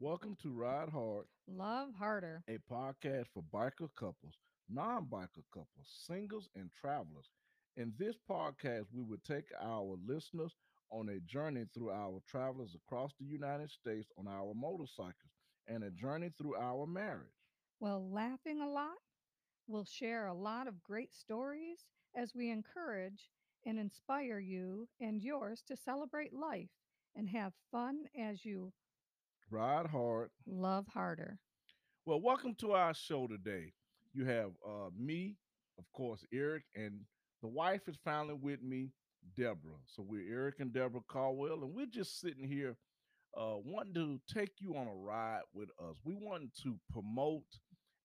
Welcome to Ride Hard, Love harder. a podcast for biker couples, non biker couples, singles, and travelers. In this podcast, we will take our listeners on a journey through our travelers across the United States on our motorcycles and a journey through our marriage. Well, laughing a lot. We'll share a lot of great stories as we encourage and inspire you and yours to celebrate life and have fun as you Ride hard. love harder. Well, welcome to our show today. You have uh, me, of course, Eric, and the wife is finally with me, Deborah. So we're Eric and Deborah Caldwell, and we're just sitting here uh, wanting to take you on a ride with us. We want to promote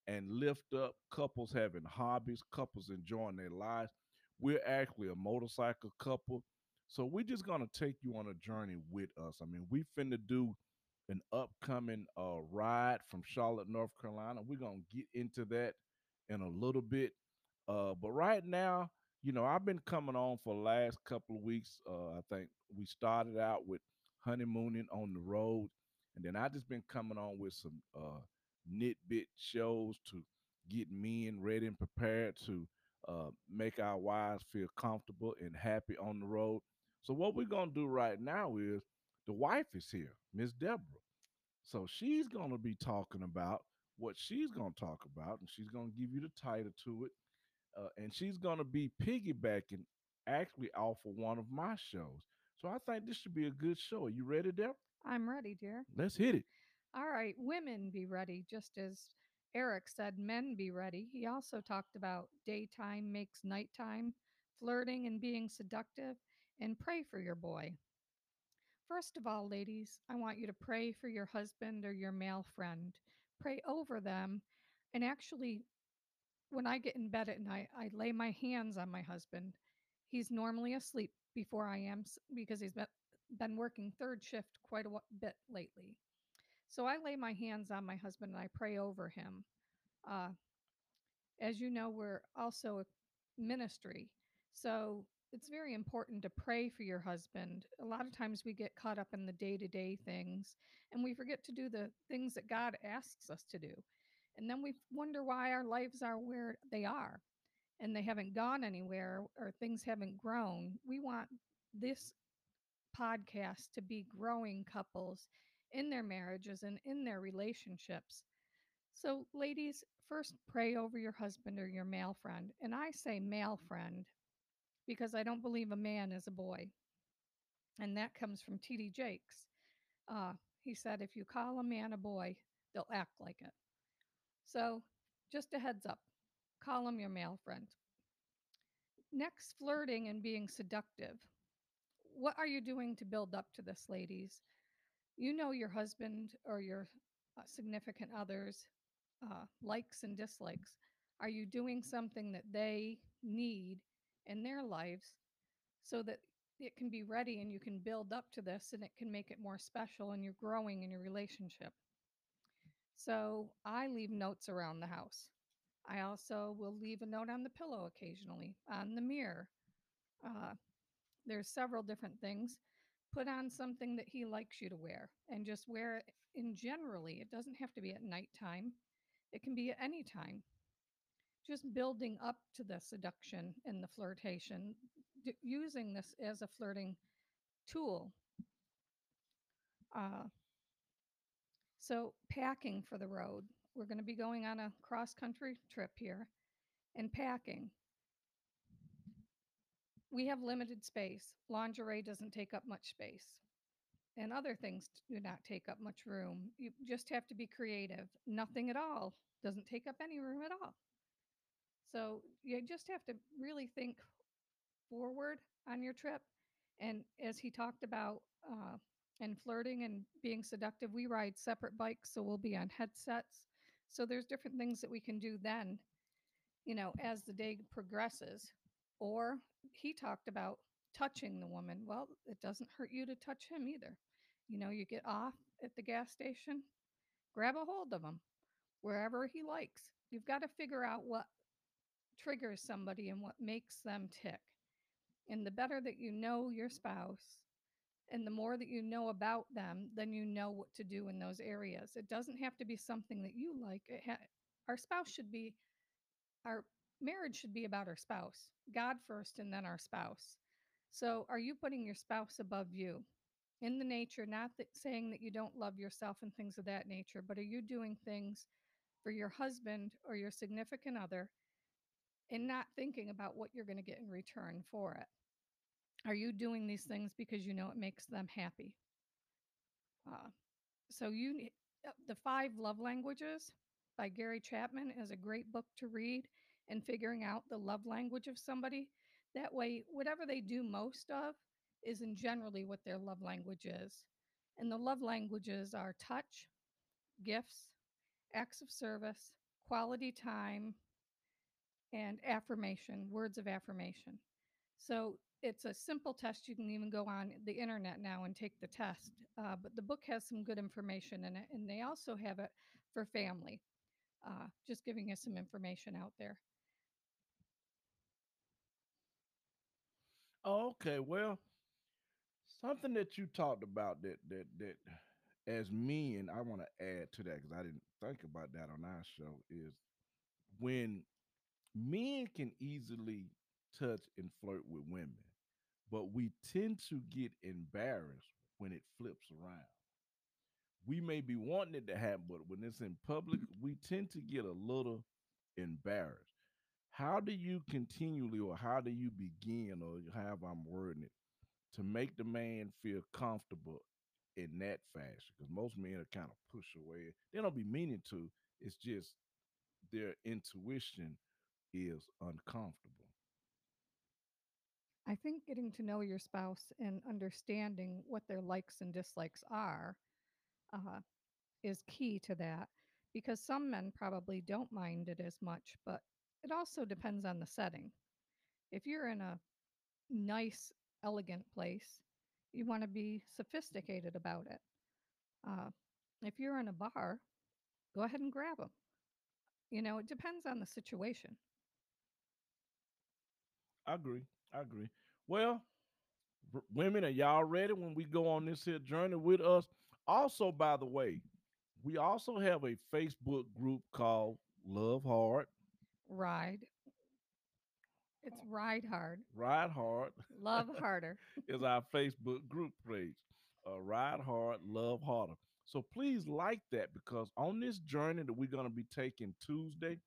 and lift up couples having hobbies, couples enjoying their lives. We're actually a motorcycle couple. So we're just gonna take you on a journey with us. I mean, we finna do an upcoming uh ride from Charlotte, North Carolina. We're gonna get into that in a little bit. Uh, but right now, you know, I've been coming on for the last couple of weeks. Uh, I think we started out with honeymooning on the road, and then I just been coming on with some uh nitbit shows to get men ready and prepared to uh make our wives feel comfortable and happy on the road. So what we're gonna do right now is the wife is here, Miss Deborah. So she's gonna be talking about what she's gonna talk about, and she's gonna give you the title to it. Uh, and she's gonna be piggybacking actually off of one of my shows. So I think this should be a good show. Are you ready, Deborah? I'm ready, dear. Let's hit it. All right, women be ready, just as Eric said, men be ready. He also talked about daytime makes nighttime, flirting and being seductive, and pray for your boy. First of all, ladies, I want you to pray for your husband or your male friend. Pray over them. And actually, when I get in bed at night, I lay my hands on my husband. He's normally asleep before I am because he's been, working third shift quite a bit lately. So I lay my hands on my husband and I pray over him. Uh, as you know, we're also a ministry. So it's very important to pray for your husband. A lot of times we get caught up in the day to day things and we forget to do the things that God asks us to do. And then we wonder why our lives are where they are and they haven't gone anywhere or things haven't grown. We want this podcast to be growing couples in their marriages and in their relationships. So, ladies, first pray over your husband or your male friend. And I say male mm. friend because I don't believe a man is a boy. And that comes from T.D. Jakes. Uh, he said, if you call a man a boy, they'll act like it. So, just a heads up call him your male friend. Next, flirting and being seductive. What are you doing to build up to this, ladies? You know your husband or your uh, significant others uh, likes and dislikes. Are you doing something that they need in their lives so that it can be ready and you can build up to this and it can make it more special and you're growing in your relationship? So I leave notes around the house. I also will leave a note on the pillow occasionally, on the mirror. Uh, there's several different things. Put on something that he likes you to wear and just wear it in generally. It doesn't have to be at nighttime, it can be at any time. Just building up to the seduction and the flirtation, d- using this as a flirting tool. Uh, so, packing for the road. We're going to be going on a cross country trip here and packing. We have limited space. Lingerie doesn't take up much space, and other things do not take up much room. You just have to be creative. Nothing at all doesn't take up any room at all. So, you just have to really think forward on your trip. And as he talked about, uh, and flirting and being seductive, we ride separate bikes, so we'll be on headsets. So there's different things that we can do then, you know, as the day progresses. Or he talked about touching the woman. Well, it doesn't hurt you to touch him either. You know, you get off at the gas station, grab a hold of him wherever he likes. You've got to figure out what triggers somebody and what makes them tick. And the better that you know your spouse, And the more that you know about them, then you know what to do in those areas. It doesn't have to be something that you like. Ha- our spouse should be, our marriage should be about our spouse, God first, and then our spouse. So, are you putting your spouse above you? In the nature, not that saying that you don't love yourself and things of that nature, but are you doing things for your husband or your significant other and not thinking about what you're going to get in return for it? Are you doing these things because you know it makes them happy? Uh, so you uh, the five love languages by Gary Chapman is a great book to read and figuring out the love language of somebody. That way, whatever they do most of is in generally what their love language is. And the love languages are touch, gifts, acts of service, quality time, and affirmation, words of affirmation. So it's a simple test. You can even go on the internet now and take the test. Uh, but the book has some good information in it, and they also have it for family. Uh, just giving you some information out there. Okay. Well, something that you talked about that that that as men, I want to add to that because I didn't think about that on our show is when men can easily touch and flirt with women, but we tend to get embarrassed when it flips around. We may be wanting it to happen, but when it's in public, we tend to get a little embarrassed. How do you continually, or how do you begin, or however I'm wording it, to make the man feel comfortable in that fashion? Because most men are kind of push away. They don't be meaning to. It's just their intuition is uncomfortable. I think getting to know your spouse and understanding what their likes and dislikes are uh, is key to that because some men probably don't mind it as much, but it also depends on the setting. If you're in a nice, elegant place, you want to be sophisticated about it. Uh, if you're in a bar, go ahead and grab them. You know, it depends on the situation. I agree. I agree. Well, r- women, are y'all ready when we go on this here journey with us? Also, by the way, we also have a Facebook group called Love Hard, Ride. It's ride hard, Ride Hard love harder. is our Facebook group page. Uh, Ride Hard, Love Harder. So please like that because on this journey that we're going to be taking Tuesday,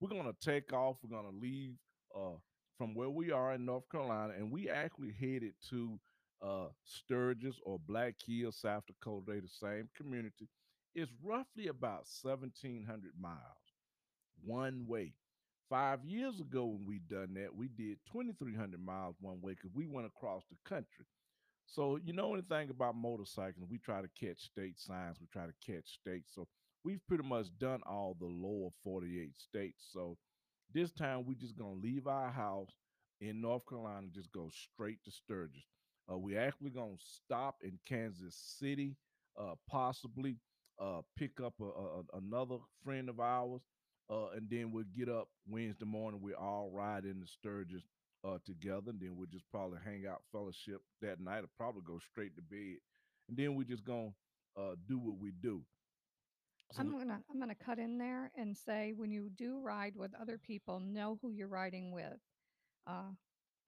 we're going to take off. We're going to leave uh, from where we are in North Carolina, and we actually headed to uh, Sturgis or Black Hill, South Dakota. They the same community. It's roughly about 1,700 miles one way. Five years ago, when we done that, we did 2,300 miles one way because we went across the country. So you know anything about motorcycling, we try to catch state signs, we try to catch states. So we've pretty much done all the lower 48 states. So this time we just gonna leave our house in North Carolina, just go straight to Sturgis. Uh, we actually gonna stop in Kansas City, uh, possibly uh, pick up a, a, another friend of ours, uh, and then we'll get up Wednesday morning. We all ride in the Sturgis uh, together, and then we'll just probably hang out, fellowship that night, or probably go straight to bed, and then we just gonna uh, do what we do. I'm gonna I'm gonna cut in there and say when you do ride with other people, know who you're riding with. Uh,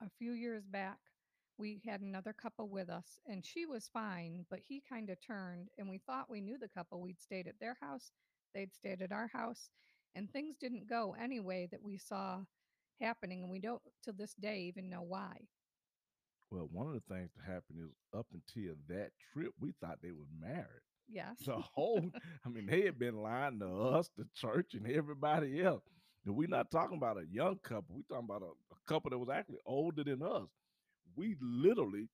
a few years back, we had another couple with us, and she was fine, but he kind of turned, and we thought we knew the couple. We'd stayed at their house, they'd stayed at our house, and things didn't go any way that we saw happening, and we don't to this day even know why. Well, one of the things that happened is up until that trip, we thought they were married. Yes. The whole, I mean, they had been lying to us, the church, and everybody else. And we're not talking about a young couple. We're talking about a, a couple that was actually older than us. We literally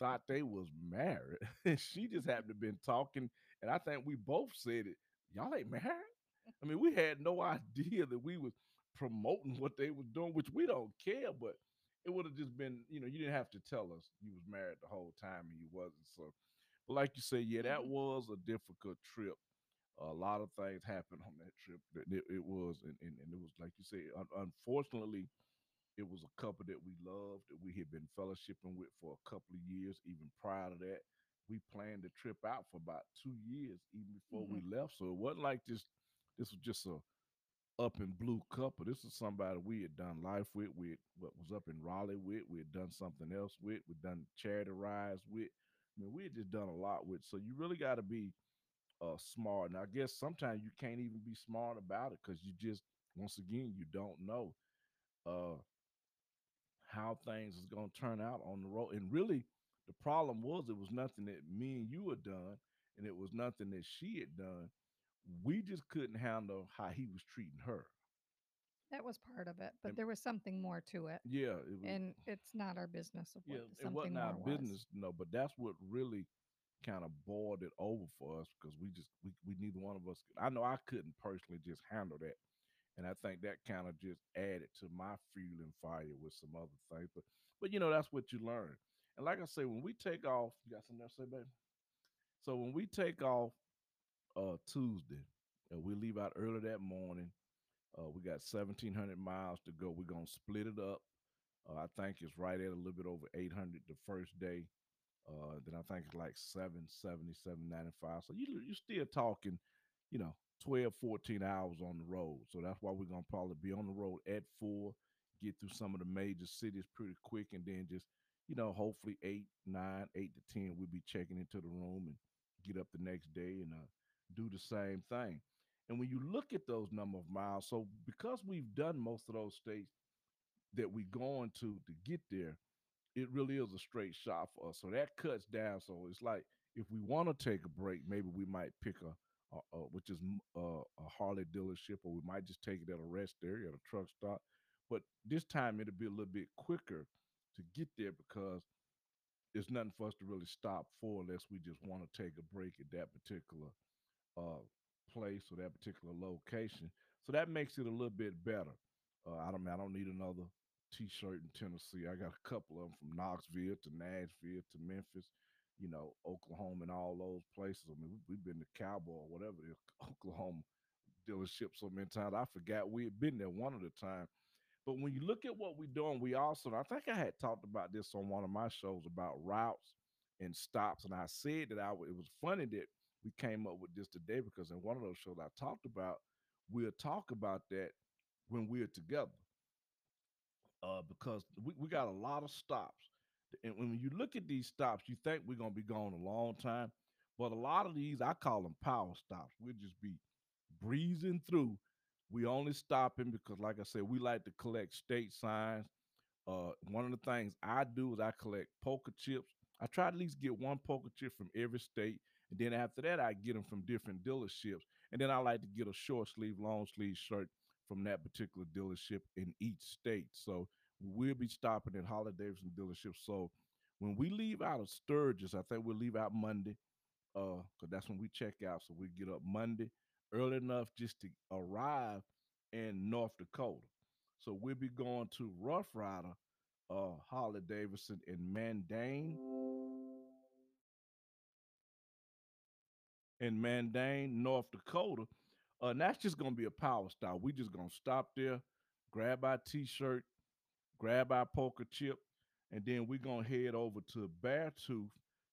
thought they was married. And she just happened to been talking. And I think we both said it. Y'all ain't married? I mean, we had no idea that we was promoting what they was doing, which we don't care, but it would have just been, you know, you didn't have to tell us you was married the whole time and you wasn't. So, like you say, yeah, that Mhm. was a difficult trip. A lot of things happened on that trip. It, it- was, and, and, and it was like you say, un- unfortunately, It was a couple that we loved, that we had been fellowshipping with for a couple of years. Even prior to that, we planned the trip out for about two years, even before hmm we left. So it wasn't like this. This was just a up in blue couple. This is somebody we had done life with. We had, what was up in Raleigh with. We had done something else with. We'd done charity rides with. I mean, we had just done a lot with. So you really got to be uh, smart. And I guess sometimes you can't even be smart about it because you just, once again, you don't know uh, how things is going to turn out on the road. And really, the problem was it was nothing that me and you had done, and it was nothing that she had done. We just couldn't handle how he was treating her. That was part of it, but And there was something more to it. yeah, it was. And it's not our business of Yeah, what the it wasn't our more was. business, no, but that's what really kind of boiled it over for us because we just we, we neither one of us I know I couldn't personally just handle that. And I think that kind of just added to my fueling fire with some other things. But but you know, that's what you learn. And like I say, when we take off, you got something else to say, baby? So when we take off uh Tuesday, and we leave out early that morning, uh, we got 1,700 miles to go. We're gonna split it up. Uh, I think it's right at a little bit over 800 the first day. Uh, then I think it's like 770, 795. So you you're still talking, you know, 12, 14 hours on the road. So that's why we're gonna probably be on the road at four, get through some of the major cities pretty quick, and then just, you know, hopefully eight, nine, eight to ten, we'll be checking into the room and get up the next day and uh, do the same thing. And when you look at those number of miles, so because we've done most of those states that we're going to to get there, it really is a straight shot for us. So that cuts down. So it's like if we want to take a break, maybe we might pick a, a, a which is a Harley dealership, or we might just take it at a rest area, at a truck stop. But this time it'll be a little bit quicker to get there because there's nothing for us to really stop for unless we just want to take a break at that particular uh, place or that particular location. So that makes it a little bit better. Uh, I don't I don't need another T-shirt in Tennessee. I got a couple of them from Knoxville to Nashville to Memphis, you know, Oklahoma and all those places. I mean, we, we've been to Cowboy or whatever is, Oklahoma dealership so many times. I forgot we had been there one at a time. But when you look at what we're doing, we also, I think I had talked about this on one of my shows about routes and stops. And I said that I it was funny that we came up with this today because in one of those shows I talked about, we'll talk about that when we're together uh, because we, we got a lot of stops. And when you look at these stops, you think we're going to be gone a long time. But a lot of these, I call them power stops. We'll just be breezing through. We only stopping because, like I said, we like to collect state signs. Uh, one of the things I do is I collect poker chips. I try to at least get one poker chip from every state, and then after that, I get them from different dealerships. And then I like to get a short sleeve, long sleeve shirt from that particular dealership in each state. So we'll be stopping at Harley Davidson dealership. So when we leave out of Sturgis, I think we'll leave out Monday uh because that's when we check out so we get up monday early enough just to arrive in north dakota so we'll be going to rough rider uh harley davidson in Mandan in Mandan north dakota uh, and that's just gonna be a power stop we just gonna stop there grab our t-shirt grab our poker chip, and then we're gonna head over to Beartooth,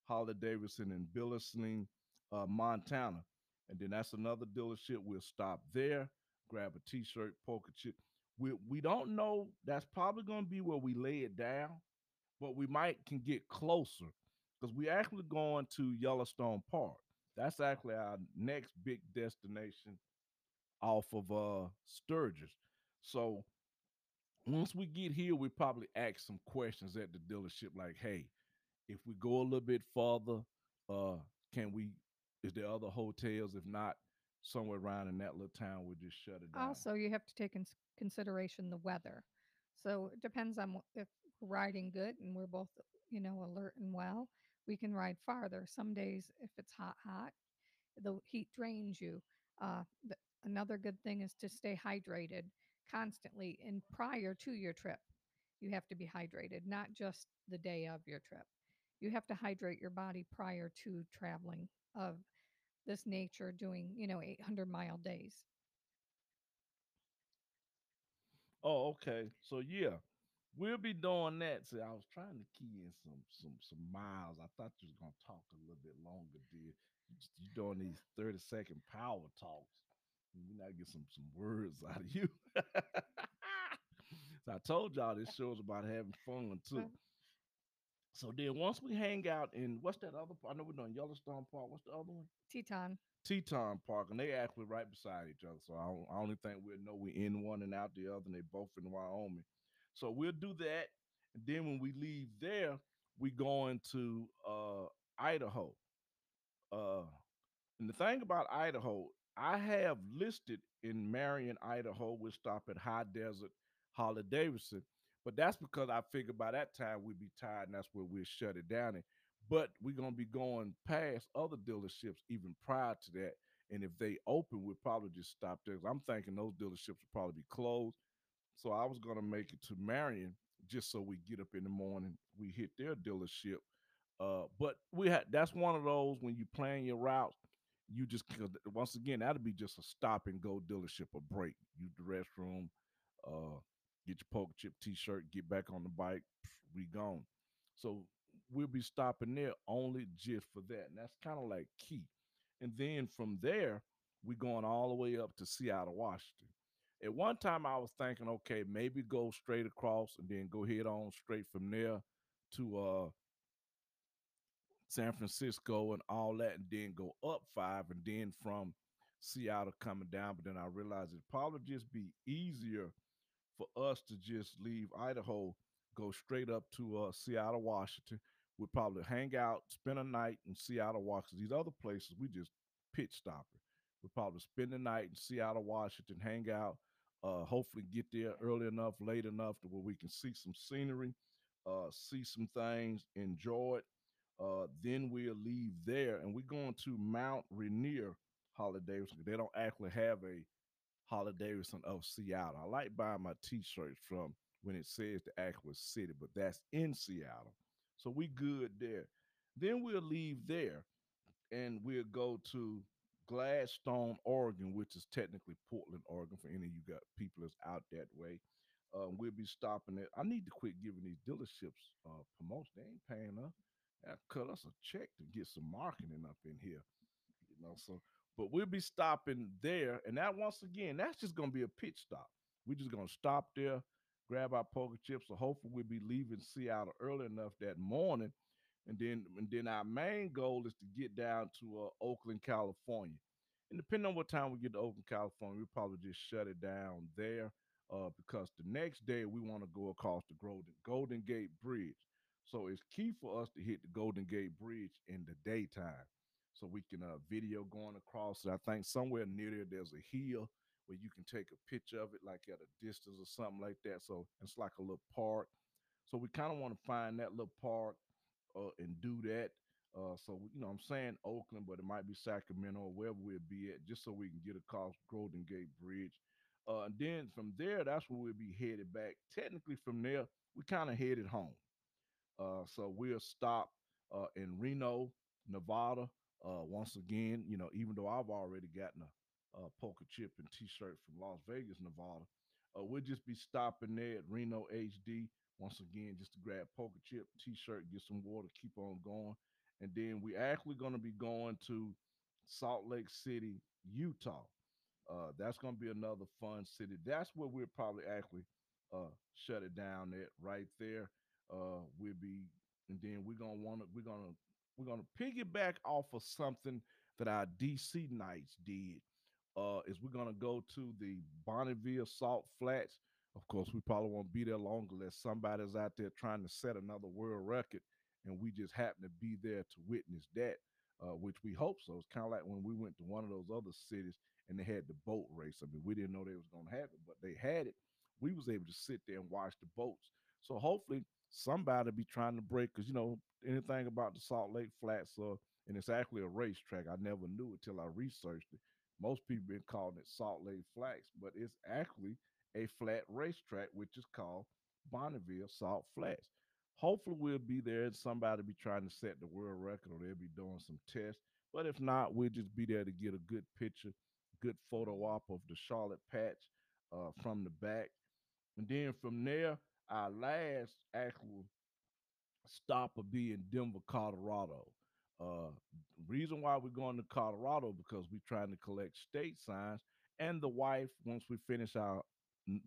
Harley Davidson, and Billings, uh, Montana. And then that's another dealership. We'll stop there, grab a t-shirt, poker chip. We we don't know. That's probably gonna be where we lay it down, but we might can get closer because we actually going to Yellowstone Park. That's actually our next big destination off of uh Sturgis. So once we get here, we probably ask some questions at the dealership, like, "Hey, if we go a little bit farther, uh, can we? Is there other hotels? If not, somewhere around in that little town, we'll just shut it down." Also, you have to take in consideration the weather. So it depends on if we're riding good and we're both, you know, alert and well, we can ride farther. Some days, if it's hot, hot, the heat drains you. Uh, the, another good thing is to stay hydrated constantly and prior to your trip. You have to be hydrated, not just the day of your trip. You have to hydrate your body prior to traveling of this nature, doing, you know, 800 mile days. Oh, okay. So yeah. We'll be doing that. See, I was trying to key in some some some miles. I thought you was gonna talk a little bit longer, dear. You, doing these 30 second power talks. We not get some some words out of you. so I told y'all this show is about having fun too. Mm-hmm. So then once we hang out in what's that other part? I know we're doing Yellowstone Park. What's the other one? Teton. Teton Park, and they actually right beside each other. So I, don't, I only think we'll know we're in one and out the other, and they both in Wyoming. So we'll do that. And then when we leave there, we going to uh, Idaho. Uh, and the thing about Idaho, I have listed in Marion, Idaho, we'll stop at High Desert, Harley Davidson. But that's because I figured by that time we'd be tired and that's where we'll shut it down. And, but we're going to be going past other dealerships even prior to that. And if they open, we'll probably just stop there. I'm thinking those dealerships will probably be closed. So I was to make it to Marion just so we get up in the morning, we hit their dealership. Uh, but we had that's one of those when you plan your route, you just once again that'll be just a stop and go dealership, a break. Use the restroom, uh, get your poker chip T-shirt, get back on the bike, we gone. So we'll be stopping there only just for that, and that's kind of like key. And then from there, we going all the way up to Seattle, Washington. At one time, I was thinking, okay, maybe go straight across and then go head on straight from there to uh San Francisco and all that, and then go up five, and then from Seattle coming down. But then I realized it'd probably just be easier for us to just leave Idaho, go straight up to uh, Seattle, Washington. We'd probably hang out, spend a night in Seattle, Washington. These other places, we just pitch stopping. We'd probably spend the night in Seattle, Washington, hang out, uh, hopefully get there early enough, late enough to where we can see some scenery, uh, see some things, enjoy it. Uh, then we'll leave there and we're going to Mount Rainier Holiday. They don't actually have a Harley Davidson of Seattle. I like buying my t-shirts from when it says the actual city, but that's in Seattle. So we good there. Then we'll leave there and we'll go to Gladstone, Oregon, which is technically Portland, Oregon, for any of you got people that's out that way. Uh, we'll be stopping it. I need to quit giving these dealerships uh, promotion. They ain't paying us. Cut us a check to get some marketing up in here. You know, so but we'll be stopping there. And that once again, that's just gonna be a pit stop. We're just gonna stop there, grab our poker chips. So hopefully we'll be leaving Seattle early enough that morning. And then and then our main goal is to get down to uh, Oakland, California. And depending on what time we get to Oakland, California, we'll probably just shut it down there. Uh, because the next day we want to go across the Golden Golden Gate Bridge. So it's key for us to hit the Golden Gate Bridge in the daytime so we can uh, video going across it. I think somewhere near there there's a hill where you can take a picture of it, like at a distance or something like that. So it's like a little park. So we kind of want to find that little park uh, and do that. Uh, so you know, I'm saying Oakland, but it might be Sacramento or wherever we'll be at, just so we can get across Golden Gate Bridge. Uh, and then from there, that's where we'll be headed back. Technically, from there, we kind of headed home. Uh, so we'll stop uh, in Reno, Nevada. Uh, once again, you know, even though I've already gotten a, a poker chip and T-shirt from Las Vegas, Nevada, uh, we'll just be stopping there at Reno HD once again just to grab poker chip, T-shirt, get some water, keep on going, and then we actually going to be going to Salt Lake City, Utah. Uh, that's going to be another fun city. That's where we'll probably actually uh, shut it down at right there. Uh, we'll be, and then we're gonna want to, we're gonna, we're gonna piggyback off of something that our DC Knights did. Uh, is we're gonna go to the Bonneville Salt Flats. Of course, we probably won't be there long unless somebody's out there trying to set another world record, and we just happen to be there to witness that. Uh, which we hope so. It's kind of like when we went to one of those other cities and they had the boat race. I mean, we didn't know they was gonna have it, but they had it. We was able to sit there and watch the boats. So hopefully somebody be trying to break because you know anything about the Salt Lake Flats, uh, and it's actually a racetrack. I never knew it till I researched it. Most people been calling it Salt Lake Flats, but it's actually a flat racetrack, which is called Bonneville Salt Flats. Hopefully, we'll be there and somebody be trying to set the world record, or they'll be doing some tests. But if not, we'll just be there to get a good picture, good photo op of the Charlotte patch uh, from the back. And then from there, our last actual stop will be in Denver, Colorado. Uh, reason why we're going to Colorado because we're trying to collect state signs, and the wife, once we finish our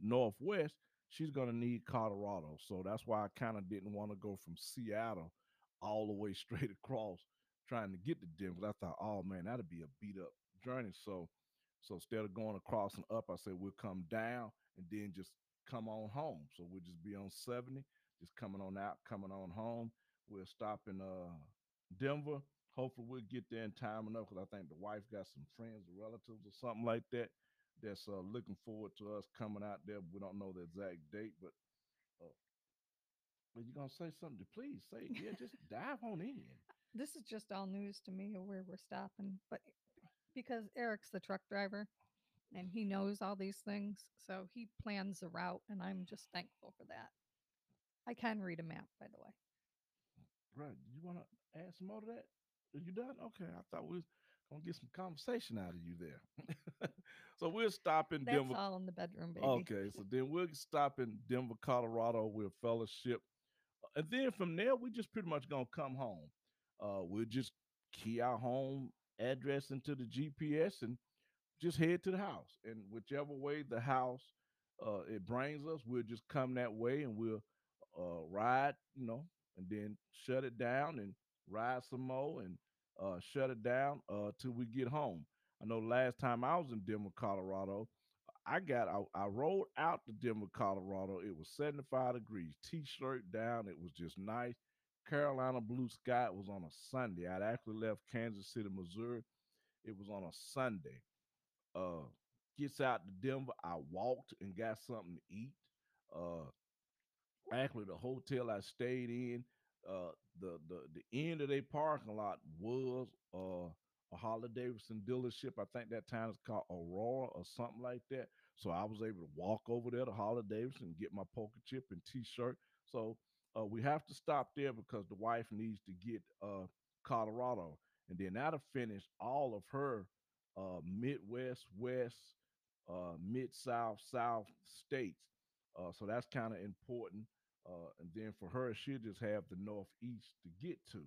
Northwest, she's going to need Colorado. So that's why I kind of didn't want to go from Seattle all the way straight across trying to get to Denver. I thought, oh man, that'd be a beat up journey. So, so instead of going across and up, I said we'll come down and then just come on home. So we'll just be on 70, just coming on out, coming on home. We'll stop in uh Denver. Hopefully we'll get there in time enough because I think the wife got some friends or relatives or something like that that's uh, looking forward to us coming out there. We don't know the exact date, but uh, are you gonna say something? Please say yeah. Just dive on in. This is just all news to me of where we're stopping, but because Eric's the truck driver and he knows all these things, so he plans the route, and I'm just thankful for that. I can read a map, by the way. Right. You want to add some more to that? Are you done? Okay. I thought we was gonna get some conversation out of you there. so we'll stop in That's Denver. all in the bedroom, baby. Okay, so then we'll stop in Denver, Colorado. We'll fellowship, Uh, and then from there we just pretty much gonna come home. Uh, we'll just key our home address into the GPS and just head to the house. And whichever way the house uh, it brings us, we'll just come that way and we'll uh, ride, you know, and then shut it down and ride some more and uh, shut it down uh, till we get home. I know last time I was in Denver, Colorado, I got I, I rode out to Denver, Colorado. It was 75 degrees, t-shirt down. It was just nice. Carolina blue sky. It was on a Sunday. I'd actually left Kansas City, Missouri. It was on a Sunday. Uh, gets out to Denver. I walked and got something to eat. Uh, actually, the hotel I stayed in, uh, the the the end of their parking lot was uh a Harley Davidson dealership. I think that town is called Aurora or something like that. So I was able to walk over there to Harley Davidson get my poker chip and T-shirt. So uh, we have to stop there because the wife needs to get uh Colorado, and then that'll finish all of her uh Midwest, West, uh Mid South, South states. Uh, so that's kind of important. Uh, and then for her, she'll just have the Northeast to get to.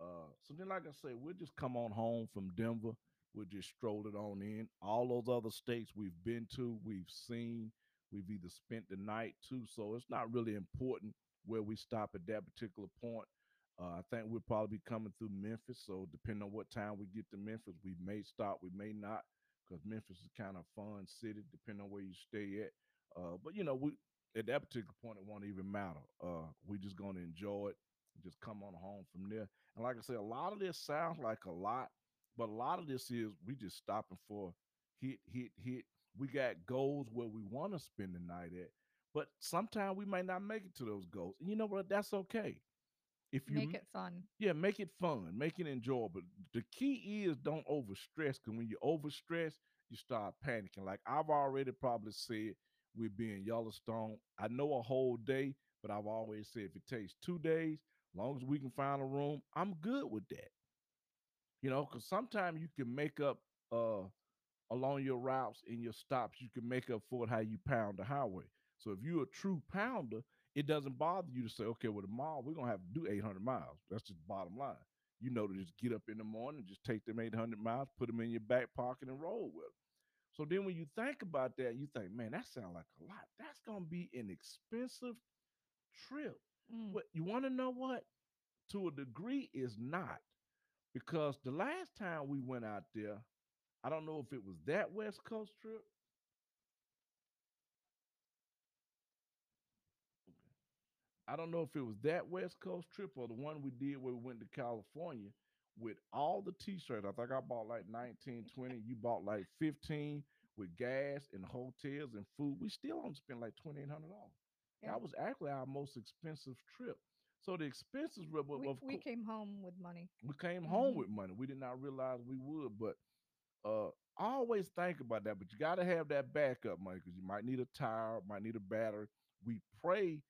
Uh, so then, like I say, we'll just come on home from Denver. We'll just stroll it on in. All those other states we've been to, we've seen, we've either spent the night to. So it's not really important where we stop at that particular point. Uh, I think we'll probably be coming through Memphis. So depending on what time we get to Memphis, we may stop, we may not, because Memphis is kind of fun city, depending on where you stay at. Uh, but you know, we at that particular point, it won't even matter. Uh, we just gonna enjoy it just come on home from there. And like I said, a lot of this sounds like a lot, but a lot of this is we just stopping for hit, hit, hit. We got goals where we want to spend the night at, but sometimes we might not make it to those goals. And you know what? That's okay. If you Make it fun. yeah, make it fun, make it enjoyable. The key is don't overstress because when you overstress, you start panicking. Like I've already probably said, we'll be in Yellowstone. I know a whole day, but I've always said if it takes two days, long as we can find a room, I'm good with that. You know, because sometimes you can make up uh along your routes and your stops, you can make up for it how you pound the highway. So if you're a true pounder, it doesn't bother you to say, okay, well, tomorrow we're gonna have to do 800 miles. That's just bottom line. You know to just get up in the morning, just take them 800 miles, put them in your back pocket, and roll with them. So then when you think about that, you think, man, that sounds like a lot. That's gonna be an expensive trip. Mm. What you want to know what? To a degree, is not because the last time we went out there, I don't know if it was that West Coast trip. I don't know if it was that West Coast trip or the one we did where we went to California with all the t-shirts. I think I bought like 19, 20. You bought like 15 with gas and hotels and food. We still only spent like $2,800. Yeah. That was actually our most expensive trip. So the expenses were, but We, of we came home with money. we came home Mhm. with money. We did not realize we would, but uh, always think about that. But you got to have that backup money because you might need a tire, might need a battery. We pray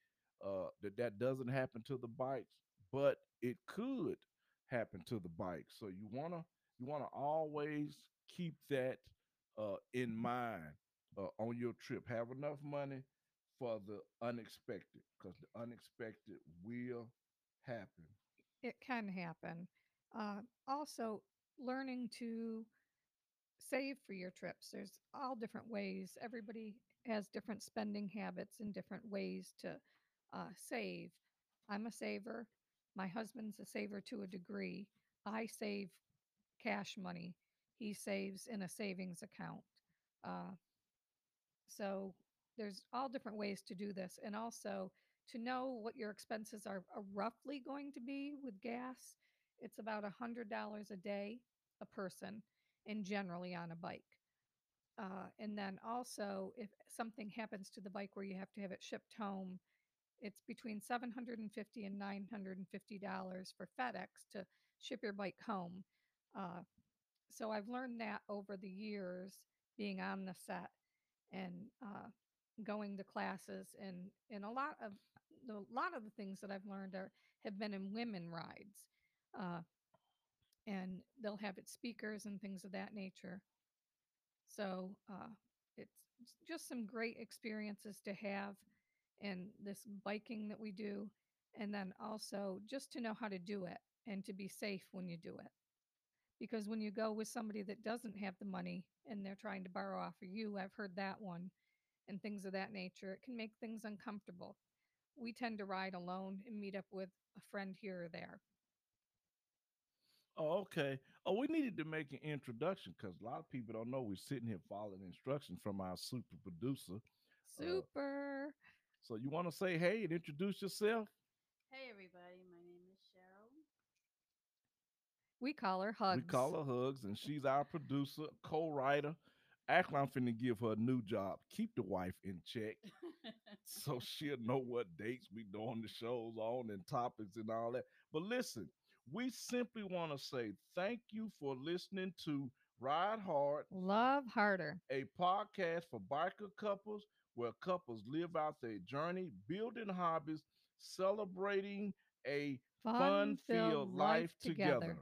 uh, that that doesn't happen to the bikes, but it could happen to the bike. So you wanna you wanna always keep that uh, in mind uh, on your trip. Have enough money for the unexpected because the unexpected will happen. It can happen. Uh, also, learning to save for your trips. There's all different ways. Everybody has different spending habits and different ways to uh, save. I'm a saver. My husband's a saver to a degree. I save cash money. He saves in a savings account. Uh, so there's all different ways to do this. And also to know what your expenses are, are roughly going to be with gas, it's about a $100 a day a person and generally on a bike. Uh, and then also, if something happens to the bike where you have to have it shipped home, it's between 750 and 950 dollars for FedEx to ship your bike home. Uh, so I've learned that over the years, being on the set and uh, going to classes, and and a lot of the a lot of the things that I've learned are have been in women rides. Uh, and they'll have it speakers and things of that nature. So uh, it's just some great experiences to have in this biking that we do. And then also just to know how to do it and to be safe when you do it. Because when you go with somebody that doesn't have the money and they're trying to borrow off of you, I've heard that one and things of that nature, it can make things uncomfortable. We tend to ride alone and meet up with a friend here or there. Oh, okay. Oh, we needed to make an introduction because a lot of people don't know we're sitting here following instructions from our super producer. Uh, Super. So you want to say hey and introduce yourself? Hey everybody, my name is Cheryl. we call her Hugs. We call her Hugs, and she's our producer, co-writer. Actually, I'm finna give her a new job. Keep the wife in check so she'll know what dates we doing the shows on and topics and all that. But listen, we simply want to say thank you for listening to Ride Hard, Love harder. a podcast for biker couples where couples live out their journey, building hobbies, celebrating a Fun filled life together.